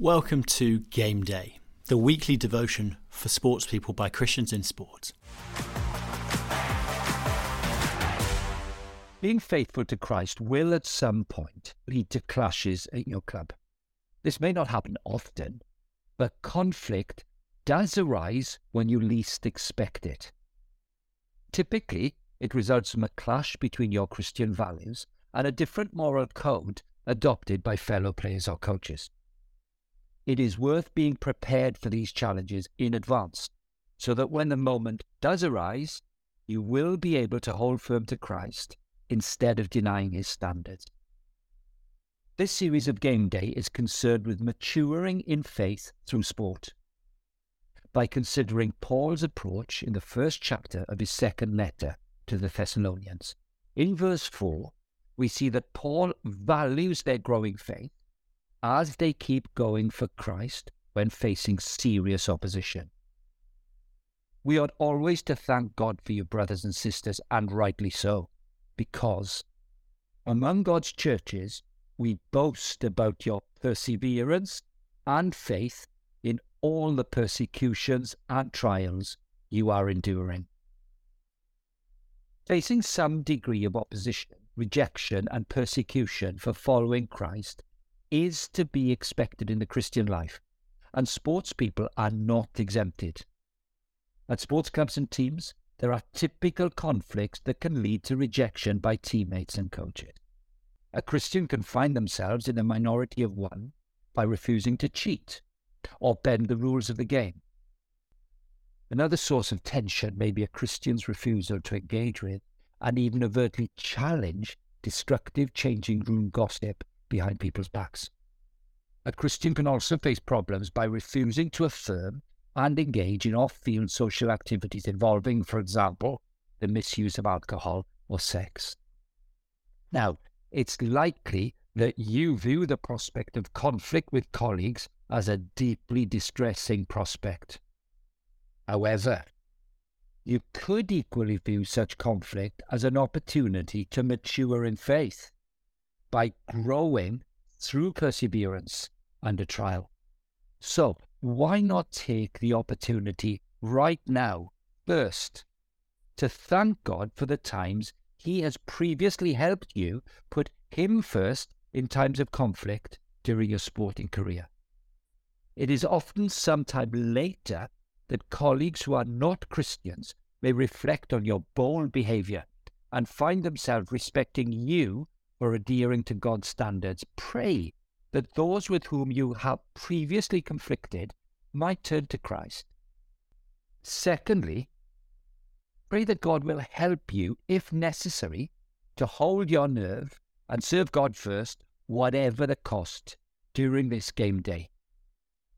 Welcome to Game Day, the weekly devotion for sports people by Christians in sport. Being faithful to Christ will at some point lead to clashes at your club. This may not happen often, but conflict does arise when you least expect it. Typically, it results from a clash between your Christian values and a different moral code adopted by fellow players or coaches it is worth being prepared for these challenges in advance so that when the moment does arise, you will be able to hold firm to Christ instead of denying his standards. This series of Game Day is concerned with maturing in faith through sport. By considering Paul's approach in the first chapter of his second letter to the Thessalonians, in verse 4, we see that Paul values their growing faith as they keep going for Christ when facing serious opposition. We ought always to thank God for you, brothers and sisters, and rightly so, because among God's churches, we boast about your perseverance and faith in all the persecutions and trials you are enduring. Facing some degree of opposition, rejection, and persecution for following Christ is to be expected in the Christian life, and sports people are not exempted. At sports clubs and teams, there are typical conflicts that can lead to rejection by teammates and coaches. A Christian can find themselves in a minority of one by refusing to cheat or bend the rules of the game. Another source of tension may be a Christian's refusal to engage with and even overtly challenge destructive changing room gossip behind people's backs. A Christian can also face problems by refusing to affirm and engage in off field social activities involving, for example, the misuse of alcohol or sex. Now, it's likely that you view the prospect of conflict with colleagues as a deeply distressing prospect. However, you could equally view such conflict as an opportunity to mature in faith by growing through perseverance under trial. So, why not take the opportunity right now, first, to thank God for the times He has previously helped you put Him first in times of conflict during your sporting career? It is often sometime later that colleagues who are not Christians may reflect on your bold behavior and find themselves respecting you for adhering to God's standards, pray that those with whom you have previously conflicted might turn to Christ. Secondly, pray that God will help you, if necessary, to hold your nerve and serve God first, whatever the cost, during this game day.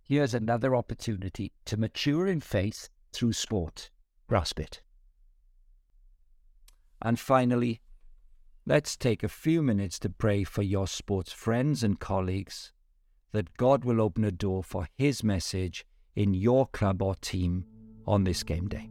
Here's another opportunity to mature in faith through sport. Grasp it. And finally, Let's take a few minutes to pray for your sports friends and colleagues that God will open a door for His message in your club or team on this game day.